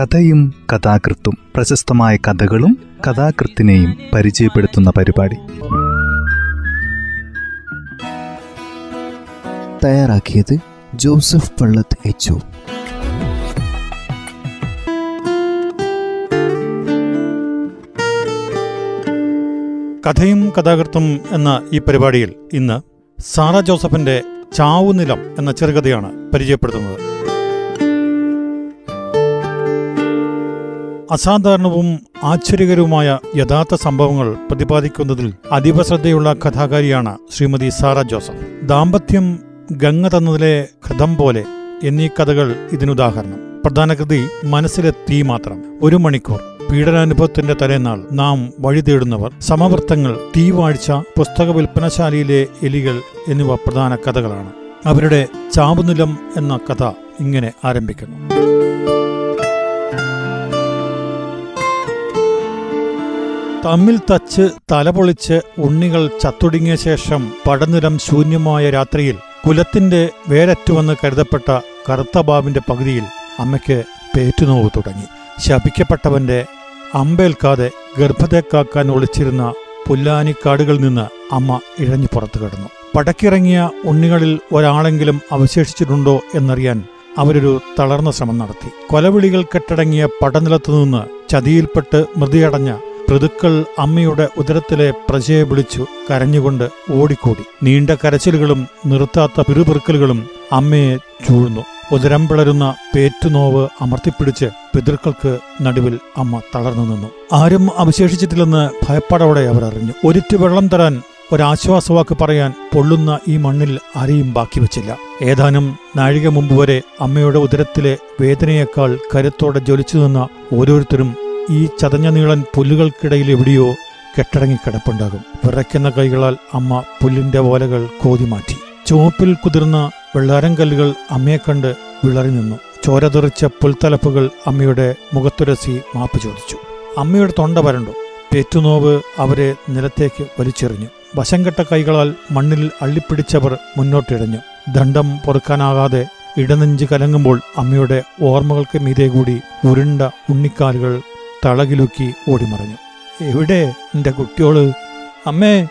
കഥയും കഥാകൃത്തും പ്രശസ്തമായ കഥകളും കഥാകൃത്തിനെയും പരിചയപ്പെടുത്തുന്ന പരിപാടി. തയ്യാറാക്കിയത് ജോസഫ് പള്ളത്ത് എച്ച് കഥയും കഥാകൃത്തും എന്ന ഈ പരിപാടിയിൽ ഇന്ന് സാറ ജോസഫിന്റെ ചാവുനിലം എന്ന ചെറുകഥയാണ് പരിചയപ്പെടുത്തുന്നത്. അസാധാരണവും ആശ്ചര്യകരവുമായ യഥാർത്ഥ സംഭവങ്ങൾ പ്രതിപാദിക്കുന്നതിൽ അതീവ ശ്രദ്ധയുള്ള കഥാകാരിയാണ് ശ്രീമതി സാറ ജോസഫ്. ദാമ്പത്യം ഗംഗ തന്നതിലെ ഹൃദം പോലെ എന്നീ കഥകൾ ഇതിനുദാഹരണം. പ്രധാന കൃതി മനസ്സിലെ തീ മാത്രം. ഒരു മണിക്കൂർ. പീഡനാനുഭവത്തിന്റെ തലേനാൾ നാം വഴി തേടുന്നവർ സമവൃത്തങ്ങൾ തീവാഴ്ച പുസ്തക വിൽപ്പനശാലയിലെ എലികൾ എന്നിവ പ്രധാന കഥകളാണ്. അവരുടെ ചാവുനിലം എന്ന കഥ ഇങ്ങനെ ആരംഭിക്കുന്നു. തമ്മിൽ തച്ച് തലപൊളിച്ച് ഉണ്ണികൾ ചത്തൊടുങ്ങിയ ശേഷം പടനിലം ശൂന്യമായ രാത്രിയിൽ കുലത്തിന്റെ വേരറ്റുവെന്ന് കരുതപ്പെട്ട കറുത്ത ബാബിന്റെ പകുതിയിൽ അമ്മയ്ക്ക് പേറ്റുനോവ് തുടങ്ങി. ശപിക്കപ്പെട്ടവന്റെ അമ്പേൽക്കാതെ ഗർഭത്തെ കാക്കാൻ ഒളിച്ചിരുന്ന പുല്ലാനിക്കാടുകളിൽ നിന്ന് അമ്മ ഇഴഞ്ഞു പുറത്തു കിടന്നു. പടക്കിറങ്ങിയ ഉണ്ണികളിൽ ഒരാളെങ്കിലും അവശേഷിച്ചിട്ടുണ്ടോ എന്നറിയാൻ അവരൊരു തളർന്ന ശ്രമം നടത്തി. കൊലവിളികൾ കെട്ടടങ്ങിയ പടനിലത്തുനിന്ന് ചതിയിൽപ്പെട്ട് മൃതിയടഞ്ഞ പൃതുക്കൾ അമ്മയുടെ ഉദരത്തിലെ പ്രജയെ വിളിച്ചു കരഞ്ഞുകൊണ്ട് ഓടിക്കൂടി. നീണ്ട കരച്ചിലുകളും നിർത്താത്ത പിറുപിറുക്കലുകളും അമ്മയെ ചൂഴ്ന്നു. ഉദരം പിളരുന്ന പേറ്റുനോവ് അമർത്തിപ്പിടിച്ച് പിതൃക്കൾക്ക് നടുവിൽ അമ്മ തളർന്നു നിന്നു. ആരും അവശേഷിച്ചിട്ടില്ലെന്ന് ഭയപ്പാടോടെ അവർ അറിഞ്ഞു. ഒരിറ്റു വെള്ളം തരാൻ ഒരാശ്വാസവാക്ക് പറയാൻ പൊള്ളുന്ന ഈ മണ്ണിൽ ആരെയും ബാക്കി വച്ചില്ല. ഏതാനും നാഴിക മുമ്പ് വരെ അമ്മയുടെ ഉദരത്തിലെ വേദനയേക്കാൾ കരുത്തോടെ ജ്വലിച്ചു നിന്ന ഓരോരുത്തരും ഈ ചതഞ്ഞ നീളൻ പുല്ലുകൾക്കിടയിൽ എവിടെയോ കെട്ടടങ്ങി കിടപ്പുണ്ടാകും വിറയ്ക്കുന്ന കൈകളാൽ അമ്മ പുല്ലിന്റെ ഓലകൾ കോതി മാറ്റി ചുവപ്പിൽ കുതിർന്ന വെള്ളാരം കല്ലുകൾ അമ്മയെ കണ്ട് വിളറി നിന്നു. ചോര തെറിച്ച പുൽത്തലപ്പുകൾ അമ്മയുടെ മുഖത്തുരസി മാപ്പ് ചോദിച്ചു. അമ്മയുടെ തൊണ്ട വരണ്ടു. പേറ്റുനോവ് അവരെ നിലത്തേക്ക് വലിച്ചെറിഞ്ഞു. വശംകെട്ട കൈകളാൽ മണ്ണിൽ അള്ളിപ്പിടിച്ചവർ മുന്നോട്ടിഴഞ്ഞു. ദണ്ഡം പൊറുക്കാനാകാതെ ഇടനെഞ്ച് കലങ്ങുമ്പോൾ അമ്മയുടെ ഓർമ്മകൾക്ക് മീതെ കൂടി ഉരുണ്ട ഉണ്ണിക്കാലുകൾ തളകിലുക്കി ഓടിമറഞ്ഞു. എവിടെ എന്റെ കുട്ടിയോൾ? അമ്മേ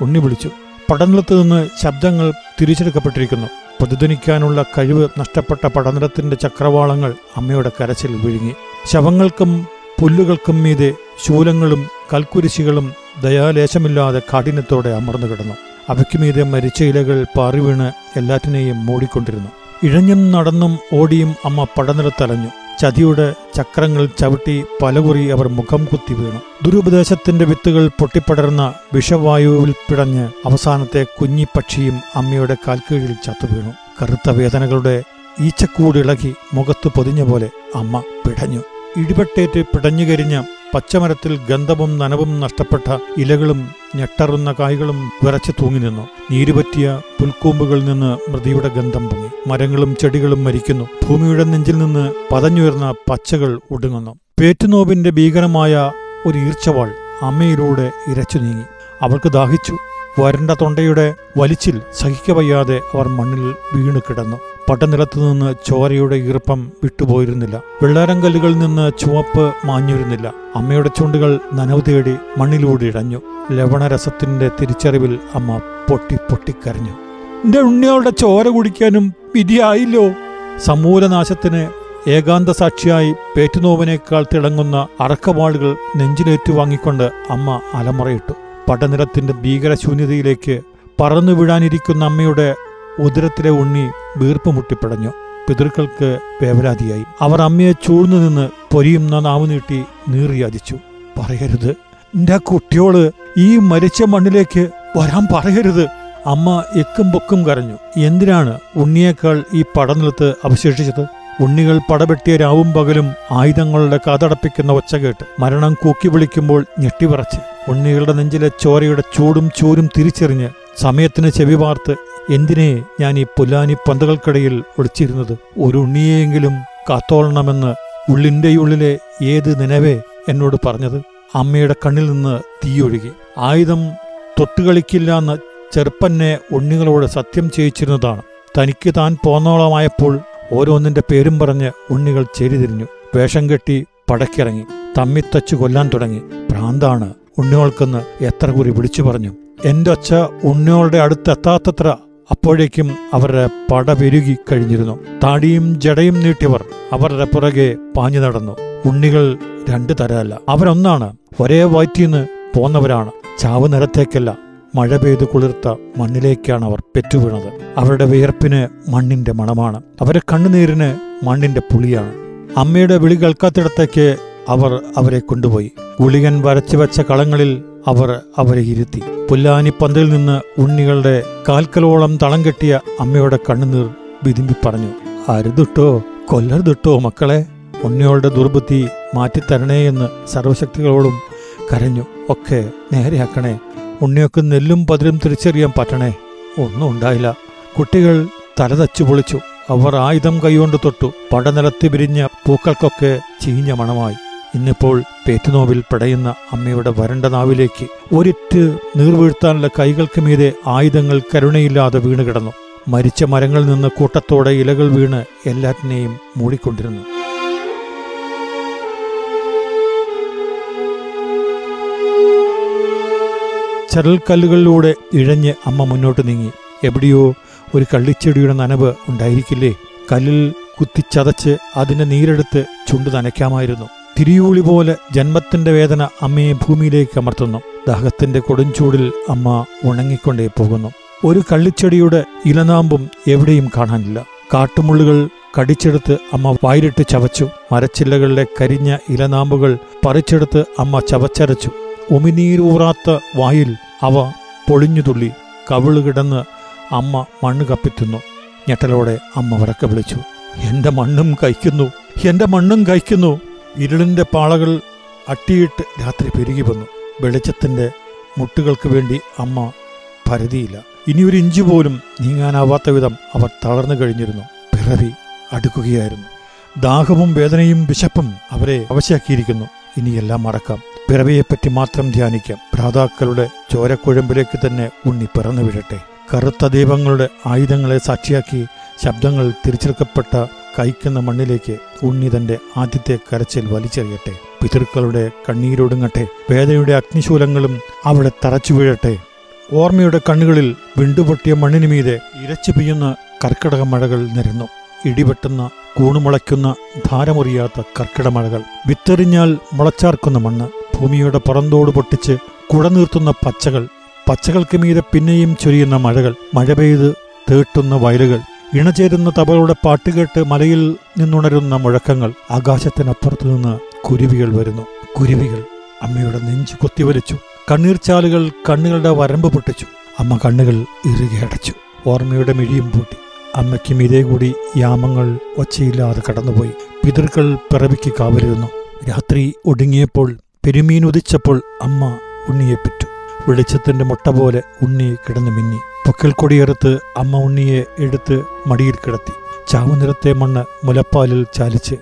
ഉണ്ണി വിളിച്ചു. പടനിലത്ത് നിന്ന് ശബ്ദങ്ങൾ തിരിച്ചെടുക്കപ്പെട്ടിരിക്കുന്നു. പ്രതിധ്വനിക്കാനുള്ള കഴിവ് നഷ്ടപ്പെട്ട പടനിലത്തിന്റെ ചക്രവാളങ്ങൾ അമ്മയുടെ കരച്ചിൽ വിഴുങ്ങി. ശവങ്ങൾക്കും പുല്ലുകൾക്കും മീതെ ശൂലങ്ങളും കൽക്കുരിശികളും ദയാലേശമില്ലാതെ കാഠിന്യത്തോടെ അമർന്നു കിടന്നു. അവയ്ക്കുമീതെ മരിച്ച ഇലകൾ പാറിവീണ് എല്ലാറ്റിനെയും മൂടിക്കൊണ്ടിരുന്നു. ഇഴഞ്ഞും നടന്നും ഓടിയും അമ്മ പടനിലത്തലഞ്ഞു ചതിയുടെ ചക്രങ്ങൾ ചവിട്ടി പലകുറി അവർ മുഖം കുത്തി വീണു. ദുരുപദേശത്തിന്റെ വിത്തുകൾ പൊട്ടിപ്പടർന്ന വിഷവായുവിൽ പിടഞ്ഞ് അവസാനത്തെ കുഞ്ഞിപ്പക്ഷിയും അമ്മയുടെ കാൽക്കീഴിൽ ചത്തുവീണു കറുത്ത വേദനകളുടെ ഈച്ചക്കൂടിളകി മുഖത്ത് പൊതിഞ്ഞ പോലെ അമ്മ പിടഞ്ഞു. ഇടിപെട്ടേറ്റ് പിടഞ്ഞുകരിഞ്ഞ പച്ചമരത്തിൽ ഗന്ധവും നനവും നഷ്ടപ്പെട്ട ഇലകളും ഞെട്ടറുന്ന കായ്കളും വിറച്ചു തൂങ്ങി നിന്നു നീരുപറ്റിയ പുൽക്കൂമ്പുകളിൽ നിന്ന് മൃതിയുടെ ഗന്ധം പൊങ്ങി. മരങ്ങളും ചെടികളും മരിക്കുന്നു. ഭൂമിയുടെ നെഞ്ചിൽ നിന്ന് പതഞ്ഞുയർന്ന പച്ചകൾ ഒടുങ്ങുന്നു. പേറ്റുനോവിന്റെ ഭീകരമായ ഒരു ഈർച്ചവാൾ അമ്മയിലൂടെ ഇരച്ചു നീങ്ങി. അവൾക്ക് ദാഹിച്ചു. വരണ്ട തൊണ്ടയുടെ വലിച്ചിൽ സഹിക്കവയ്യാതെ അവർ മണ്ണിൽ വീണു കിടന്നു. പട്ടനിലത്തു നിന്ന് ചോരയുടെ ഈർപ്പം വിട്ടുപോയിരുന്നില്ല. വെള്ളാരങ്കല്ലുകളിൽ നിന്ന് ചുവപ്പ് മാഞ്ഞിരുന്നില്ല. അമ്മയുടെ ചുണ്ടുകൾ നനവ് തേടി മണ്ണിലൂടെ ഇടഞ്ഞു ലവണരസത്തിന്റെ തിരിച്ചറിവിൽ അമ്മ പൊട്ടി പൊട്ടിക്കരഞ്ഞു. എന്റെ ഉണ്ണികളുടെ ചോര കുടിക്കാനും വിധിയായില്ലോ. സമൂലനാശത്തിന് ഏകാന്ത സാക്ഷിയായി പേറ്റുനോവിനേക്കാൾ തിളങ്ങുന്ന അറക്കവാളുകൾ നെഞ്ചിലേറ്റു വാങ്ങിക്കൊണ്ട് അമ്മ അലമുറയിട്ടു. പടനിലത്തിന്റെ ഭീകരശൂന്യതയിലേക്ക് പറന്നു വീഴാനിരിക്കുന്ന അമ്മയുടെ ഉദരത്തിലെ ഉണ്ണി വീർപ്പ് മുട്ടിപ്പടഞ്ഞു. പിതൃക്കൾക്ക് വേവലാതിയായി. അവർ അമ്മയെ ചൂഴ്ന്നു നിന്ന് പൊരിയുന്ന നാവ് നീട്ടി നീറിയാതിച്ചു പറയരുത്. എന്റെ കുട്ടിയോൾ ഈ മരിച്ച മണ്ണിലേക്ക് വരാൻ പറയരുത്. അമ്മ എക്കും പൊക്കും കരഞ്ഞു. എന്തിനാണ് ഉണ്ണിയേക്കാൾ ഈ പടനിലത്ത് അവശേഷിച്ചത്? ഉണ്ണികൾ പടവെട്ടിയ രാവും പകലും ആയുധങ്ങളുടെ കാതടപ്പിക്കുന്ന ഒച്ച കേട്ട് മരണം കൂക്കി വിളിക്കുമ്പോൾ ഞെട്ടിവിറച്ച്. ഉണ്ണികളുടെ നെഞ്ചിലെ ചോരയുടെ ചൂടും ചൂരും തിരിച്ചെറിഞ്ഞ് സമയത്തിന് ചെവി വാർത്ത് എന്തിനേ ഞാൻ ഈ പുല്ലാനി പന്തകൾക്കിടയിൽ ഒളിച്ചിരുന്നത്? ഒരു ഉണ്ണിയെങ്കിലും കാത്തോളണമെന്ന് ഉള്ളിന്റെയുള്ളിലെ ഏത് നിലവേ എന്നോട് പറഞ്ഞത്? അമ്മയുടെ കണ്ണിൽ നിന്ന് തീയൊഴുകി ആയുധം തൊട്ടുകളിക്കില്ല എന്ന് ചെറുപ്പന്നെ ഉണ്ണികളോട് സത്യം ചെയ്യിച്ചിരുന്നതാണ്. തനിക്ക് താൻ പോന്നോളമായപ്പോൾ ഓരോന്നിന്റെ പേരും പറഞ്ഞ് ഉണ്ണികൾ ചേരിതിരിഞ്ഞു വേഷം കെട്ടി പടക്കിറങ്ങി. തമ്മിത്തച്ചു കൊല്ലാൻ തുടങ്ങി. പ്രാന്താണ് ഉണ്ണികൾക്കെന്ന് എത്ര കുറി വിളിച്ചു പറഞ്ഞു. എന്റെ അച്ഛ ഉണ്ണികളുടെ അടുത്തെത്താത്തത്ര അപ്പോഴേക്കും അവരുടെ പട പെരുകി കഴിഞ്ഞിരുന്നു. താടിയും ജടയും നീട്ടിയവർ അവരുടെ പുറകെ പാഞ്ഞു നടന്നു. ഉണ്ണികൾ രണ്ടു തരമല്ല. അവരൊന്നാണ് ഒരേ വയറ്റിന്ന് പോന്നവരാണ്. ചാവ് നിരത്തേക്കല്ല മഴ പെയ്ത് കുളിർത്ത മണ്ണിലേക്കാണ് അവർ പെറ്റുവീണത്. അവരുടെ വിയർപ്പിന് മണ്ണിന്റെ മണമാണ്. അവരുടെ കണ്ണുനീരിന് മണ്ണിന്റെ പുളിയാണ്. അമ്മയുടെ വിളി കേൾക്കാത്തിടത്തേക്ക് അവർ അവരെ കൊണ്ടുപോയി. ഗുളികൻ വരച്ചു വെച്ച കളങ്ങളിൽ അവർ അവരെ ഇരുത്തി. പുല്ലാനിപ്പന്തിൽ നിന്ന് ഉണ്ണികളുടെ കാൽക്കലോളം തളം കെട്ടിയ അമ്മയുടെ കണ്ണുനീർ വിതുമ്പി പറഞ്ഞു അരുതിട്ടോ കൊല്ലരുതിട്ടോ മക്കളെ? ഉണ്ണികളുടെ ദുർബുദ്ധി മാറ്റിത്തരണേ എന്ന് സർവശക്തികളോടും കരഞ്ഞു. ഒക്കെ നേരെയാക്കണേ ഉണ്ണിയൊക്കെ നെല്ലും പതിരും തിരിച്ചറിയാൻ പറ്റണേ. ഒന്നും ഉണ്ടായില്ല. കുട്ടികൾ തലതച്ചു പൊളിച്ചു. അവർ ആയുധം കൈകൊണ്ട് തൊട്ടു. പടനിലത്ത് വിരിഞ്ഞ പൂക്കൾക്കൊക്കെ ചീഞ്ഞ മണമായി. ഇന്നിപ്പോൾ പേറ്റുനോവിൽ പടയുന്ന അമ്മയുടെ വരണ്ട നാവിലേക്ക് ഒരിറ്റ് നീർവീഴ്ത്താനുള്ള കൈകൾക്ക് മീതെ ആയുധങ്ങൾ കരുണയില്ലാതെ വീണ് കിടന്നു. മരിച്ച മരങ്ങളിൽ നിന്ന് കൂട്ടത്തോടെ ഇലകൾ വീണ് എല്ലാറ്റിനെയും മൂടിക്കൊണ്ടിരുന്നു. ചരൽക്കല്ലുകളിലൂടെ ഇഴഞ്ഞ് അമ്മ മുന്നോട്ട് നീങ്ങി. എവിടെയോ ഒരു കള്ളിച്ചെടിയുടെ നനവ് ഉണ്ടായിരിക്കില്ലേ? കല്ലിൽ കുത്തിച്ചതച്ച് അതിന്റെ നീരെടുത്ത് ചുണ്ട് നനയ്ക്കാമായിരുന്നു. തിരിയൂളി പോലെ ജന്മത്തിന്റെ വേദന അമ്മയെ ഭൂമിയിലേക്ക് അമർത്തുന്നു. ദാഹത്തിന്റെ കൊടുംചൂടിൽ അമ്മ ഉണങ്ങിക്കൊണ്ടേ പോകുന്നു. ഒരു കള്ളിച്ചെടിയുടെ ഇലനാമ്പും എവിടെയും കാണാനില്ല. കാട്ടുമുള്ളുകൾ കടിച്ചെടുത്ത് അമ്മ വായിലിട്ട് ചവച്ചു. മരച്ചില്ലകളിലെ കരിഞ്ഞ ഇലനാമ്പുകൾ പറിച്ചെടുത്ത് അമ്മ ചവച്ചരച്ചു. ഉമിനീരൂറാത്ത വായിൽ അവ പൊളിഞ്ഞു തുള്ളി. കവിൾ കിടന്ന് അമ്മ മണ്ണ് കപ്പിത്തുന്നു. ഞെട്ടലോടെ അമ്മ വടക്ക വിളിച്ചു. എന്റെ മണ്ണും കഴിക്കുന്നു. എന്റെ മണ്ണും കഴിക്കുന്നു. ഇരുളിന്റെ പാളകൾ അട്ടിയിട്ട് രാത്രി പെരുകി വന്നു. വെളിച്ചത്തിന്റെ മുട്ടുകൾക്ക് വേണ്ടി അമ്മ പരതിയില്ല. ഇനിയൊരു ഇഞ്ചു പോലും നീങ്ങാനാവാത്ത വിധം അവർ തളർന്നു കഴിഞ്ഞിരുന്നു. പിറവി അടുക്കുകയായിരുന്നു. ദാഹവും വേദനയും വിശപ്പും അവരെ അവശയാക്കിയിരിക്കുന്നു. ഇനിയെല്ലാം മറക്കാം. പിറവിയെപ്പറ്റി മാത്രം ധ്യാനിക്കാം. ഭ്രാതാക്കളുടെ ചോരക്കുഴമ്പിലേക്ക് തന്നെ ഉണ്ണി പിറന്നു വീഴട്ടെ കറുത്ത ദൈവങ്ങളുടെ ആയുധങ്ങളെ സാക്ഷിയാക്കി ശബ്ദങ്ങൾ തിരിച്ചെടുക്കപ്പെട്ട കൈക്കുന്ന മണ്ണിലേക്ക് ഉണ്ണി തന്റെ ആദ്യത്തെ കരച്ചിൽ വലിച്ചെറിയട്ടെ. പിതൃക്കളുടെ കണ്ണീരൊടുങ്ങട്ടെ. വേദയുടെ അഗ്നിശൂലങ്ങളും അവിടെ തറച്ചു വീഴട്ടെ. ഓർമ്മയുടെ കണ്ണുകളിൽ വിണ്ടുപൊട്ടിയ മണ്ണിനു മീതെ ഇരച്ചു പെയ്യുന്ന കർക്കിടക മഴകൾ നിരന്നു. ഇടിവെട്ടുന്ന കൂണുമുളയ്ക്കുന്ന ധാരമുറിയാത്ത കർക്കിട മഴകൾ. വിത്തെറിഞ്ഞാൽ മുളച്ചാർക്കുന്ന മണ്ണ്. ഭൂമിയുടെ പുറന്തോട് പൊട്ടിച്ച് കുടനീർത്തുന്ന പച്ചകൾ. പച്ചകൾക്ക് മീതെ പിന്നെയും ചൊരിയുന്ന മഴകൾ. മഴ പെയ്ത് തേട്ടുന്ന വയലുകൾ. ഇണചേരുന്ന തബകളുടെ പാട്ടുകേട്ട് മലയിൽ നിന്നുണരുന്ന മുഴക്കങ്ങൾ ആകാശത്തിനപ്പുറത്തു നിന്ന് കുരുവികൾ വരുന്നു. കുരുവികൾ അമ്മയുടെ നെഞ്ചു കൊത്തിവലിച്ചു. കണ്ണീർച്ചാലുകൾ കണ്ണുകളുടെ വരമ്പ് പൊട്ടിച്ചു. അമ്മ കണ്ണുകൾ ഇറുകെ അടച്ചു. ഓർമ്മയുടെ മിഴിയും പൂട്ടി. അമ്മയ്ക്കും ഇതേ കൂടി യാമങ്ങൾ ഒച്ചയില്ലാതെ കടന്നുപോയി. പിതൃക്കൾ പിറവിക്ക് കാവലിരുന്നു. രാത്രി ഒടുങ്ങിയപ്പോൾ പെരുമീൻ ഉദിച്ചപ്പോൾ അമ്മ ഉണ്ണിയെ പിറ്റു. വെളിച്ചത്തിന്റെ മുട്ട പോലെ ഉണ്ണി കിടന്നു മിന്നി. പൊക്കൽ കൊടിയെടുത്ത് അമ്മ ഉണ്ണിയെ എടുത്ത് മടിയിൽ കിടത്തി. ചാവുനിറത്തെ മണ്ണ് മുലപ്പാലിൽ ചാലിച്ച്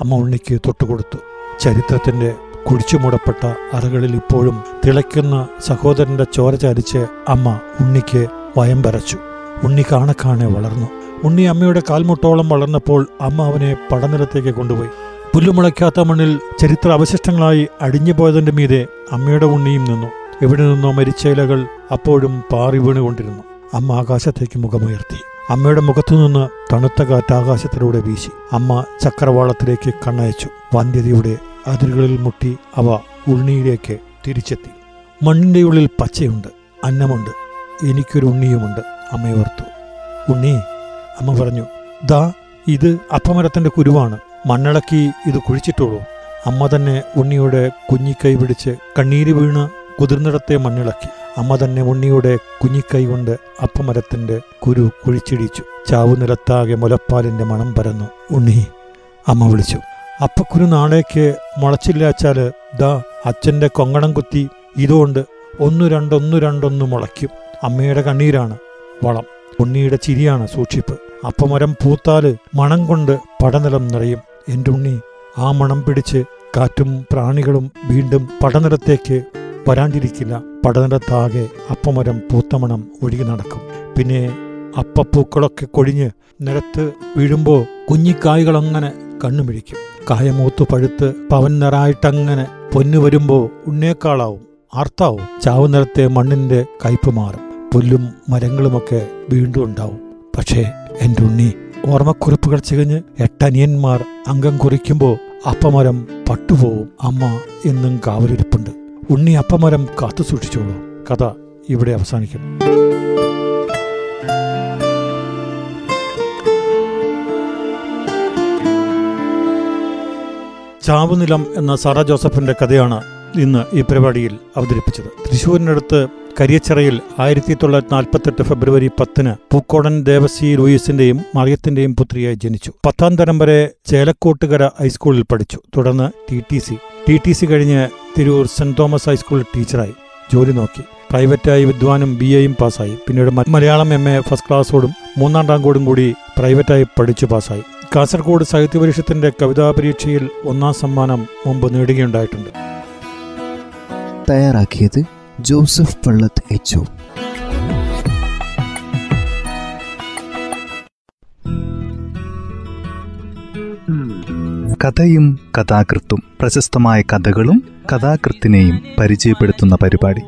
അമ്മ ഉണ്ണിക്ക് തൊട്ടുകൊടുത്തു. ചരിത്രത്തിന്റെ കുഴിച്ചുമൂടപ്പെട്ട അറകളിൽ ഇപ്പോഴും തിളയ്ക്കുന്ന സഹോദരന്റെ ചോര ചാലിച്ച് അമ്മ ഉണ്ണിക്ക് വയം വരച്ചു ഉണ്ണി കാണക്കാണെ കാണെ വളർന്നു. ഉണ്ണി അമ്മയുടെ കാൽമുട്ടോളം വളർന്നപ്പോൾ അമ്മ അവനെ പടനിലത്തേക്ക് കൊണ്ടുപോയി. പുല്ലുമുളയ്ക്കാത്ത മണ്ണിൽ ചരിത്ര അവശിഷ്ടങ്ങളായി അടിഞ്ഞുപോയതിന്റെ മീതെ അമ്മയുടെ ഉണ്ണിയും നിന്നു. എവിടെ നിന്നോ മരിച്ച ഇലകൾ അപ്പോഴും പാറി വീണുകൊണ്ടിരുന്നു. അമ്മ ആകാശത്തേക്ക് മുഖമുയർത്തി. അമ്മയുടെ മുഖത്തുനിന്ന് തണുത്ത കാറ്റ് ആകാശത്തിലൂടെ വീശി. അമ്മ ചക്രവാളത്തിലേക്ക് കണ്ണയച്ചു. വന്ധ്യതയുടെ അതിരുകളിൽ മുട്ടി അവ ഉണ്ണിയിലേക്ക് തിരിച്ചെത്തി. മണ്ണിന്റെ ഉള്ളിൽ പച്ചയുണ്ട്. അന്നമുണ്ട്. എനിക്കൊരു ഉണ്ണിയുമുണ്ട്. അമ്മയോർത്തു ഉണ്ണി അമ്മ പറഞ്ഞു. ദാ ഇത് അപ്പമരത്തിന്റെ കുരുവാണ്. മണ്ണിളക്കി ഇത് കുഴിച്ചിട്ടോളൂ. അമ്മ തന്നെ ഉണ്ണിയുടെ കുഞ്ഞിക്കൈ പിടിച്ച് കണ്ണീര് വീണ് കുതിർന്നിടത്തെ മണ്ണിളക്കി. അമ്മ തന്നെ ഉണ്ണിയുടെ കുഞ്ഞിക്കൈ കൊണ്ട് അപ്പമരത്തിന്റെ കുരു കുഴിച്ചിടിച്ചു. ചാവുനിലത്താകെ മുലപ്പാലിന്റെ മണം പരന്നു. ഉണ്ണി അമ്മ വിളിച്ചു. അപ്പക്കുരു നാളേക്ക് മുളച്ചില്ലാച്ചാൽ ദാ അച്ഛന്റെ കൊങ്ങണം കുത്തി ഇതുകൊണ്ട് ഒന്നു രണ്ടൊന്നു രണ്ടൊന്നു മുളയ്ക്കും. അമ്മയുടെ കണ്ണീരാണ് വളം. ഉണ്ണിയുടെ ചിരിയാണ് സൂക്ഷിപ്പ്. അപ്പമരം പൂത്താൽ മണം കൊണ്ട് പടനിലം നിറയും. എന്റെ ഉണ്ണി ആ മണം പിടിച്ച് കാറ്റും പ്രാണികളും വീണ്ടും പടനിലത്തേക്ക് വരാണ്ടിരിക്കില്ല പടനിലത്താകെ അപ്പമരം പൂത്തമണം ഒഴുകി നടക്കും. പിന്നെ അപ്പപ്പൂക്കളൊക്കെ കൊഴിഞ്ഞ് നിലത്ത് വീഴുമ്പോൾ കുഞ്ഞിക്കായ്കളങ്ങനെ കണ്ണുമിഴിക്കും. കായമൂത്തു പഴുത്ത് പവൻ നിറായിട്ടങ്ങനെ പൊന്നു വരുമ്പോൾ ഉണ്ണേക്കാളാവും ആർത്താവും. ചാവുനിലത്തെ മണ്ണിന്റെ കയ്പ് മാറും. പുല്ലും മരങ്ങളുമൊക്കെ വീണ്ടും ഉണ്ടാവും. പക്ഷേ എന്റെ ഉണ്ണി ഓർമ്മക്കുറിപ്പുകൾ ചികഞ്ഞ് എട്ടനിയന്മാർ അംഗം കുറിക്കുമ്പോൾ അപ്പമരം പട്ടുപോവും. അമ്മ എന്നും കാവലിരിപ്പുണ്ട്. ഉണ്ണി അപ്പമരം കാത്തു സൂക്ഷിച്ചോളൂ. കഥ ഇവിടെ അവസാനിക്കുന്നു ചാവുനിലം എന്ന സാറ ജോസഫിന്റെ കഥയാണ് ഇന്ന് ഈ പരിപാടിയിൽ അവതരിപ്പിച്ചത്. തൃശൂരിനടുത്ത് കരിയച്ചിറയിൽ ആയിരത്തി തൊള്ളായിരത്തി നാൽപ്പത്തെട്ട് ഫെബ്രുവരി പത്തിന് പൂക്കോടൻ ദേവസി ലൂയിസിന്റെയും മറിയത്തിന്റെയും പുത്രിയായി ജനിച്ചു. പത്താം തരം വരെ ചേലക്കോട്ടുകര ഹൈസ്കൂളിൽ പഠിച്ചു. തുടർന്ന് T T C. T T C കഴിഞ്ഞ് തിരൂർ സെന്റ് തോമസ് ഹൈസ്കൂളിൽ ടീച്ചറായി ജോലി നോക്കി. പ്രൈവറ്റായി വിദ്വാനും ബി എയും പാസ്സായി. പിന്നീട് മലയാളം എം എ ഫസ്റ്റ് ക്ലാസ്സോടും മൂന്നാം റാങ്കോടും കൂടി പ്രൈവറ്റായി പഠിച്ചു പാസ്സായി. കാസർഗോഡ് സാഹിത്യ പരിഷത്തിന്റെ കവിതാ പരീക്ഷയിൽ ഒന്നാം സമ്മാനം മുമ്പ് നേടുകയുണ്ടായിട്ടുണ്ട്. തയ്യാറാക്കിയത് ജോസഫ് പള്ളത്ത് എച്ച് കഥയും കഥാകൃത്തും പ്രശസ്തമായ കഥകളും കഥാകൃത്തിനെയും പരിചയപ്പെടുത്തുന്ന പരിപാടി.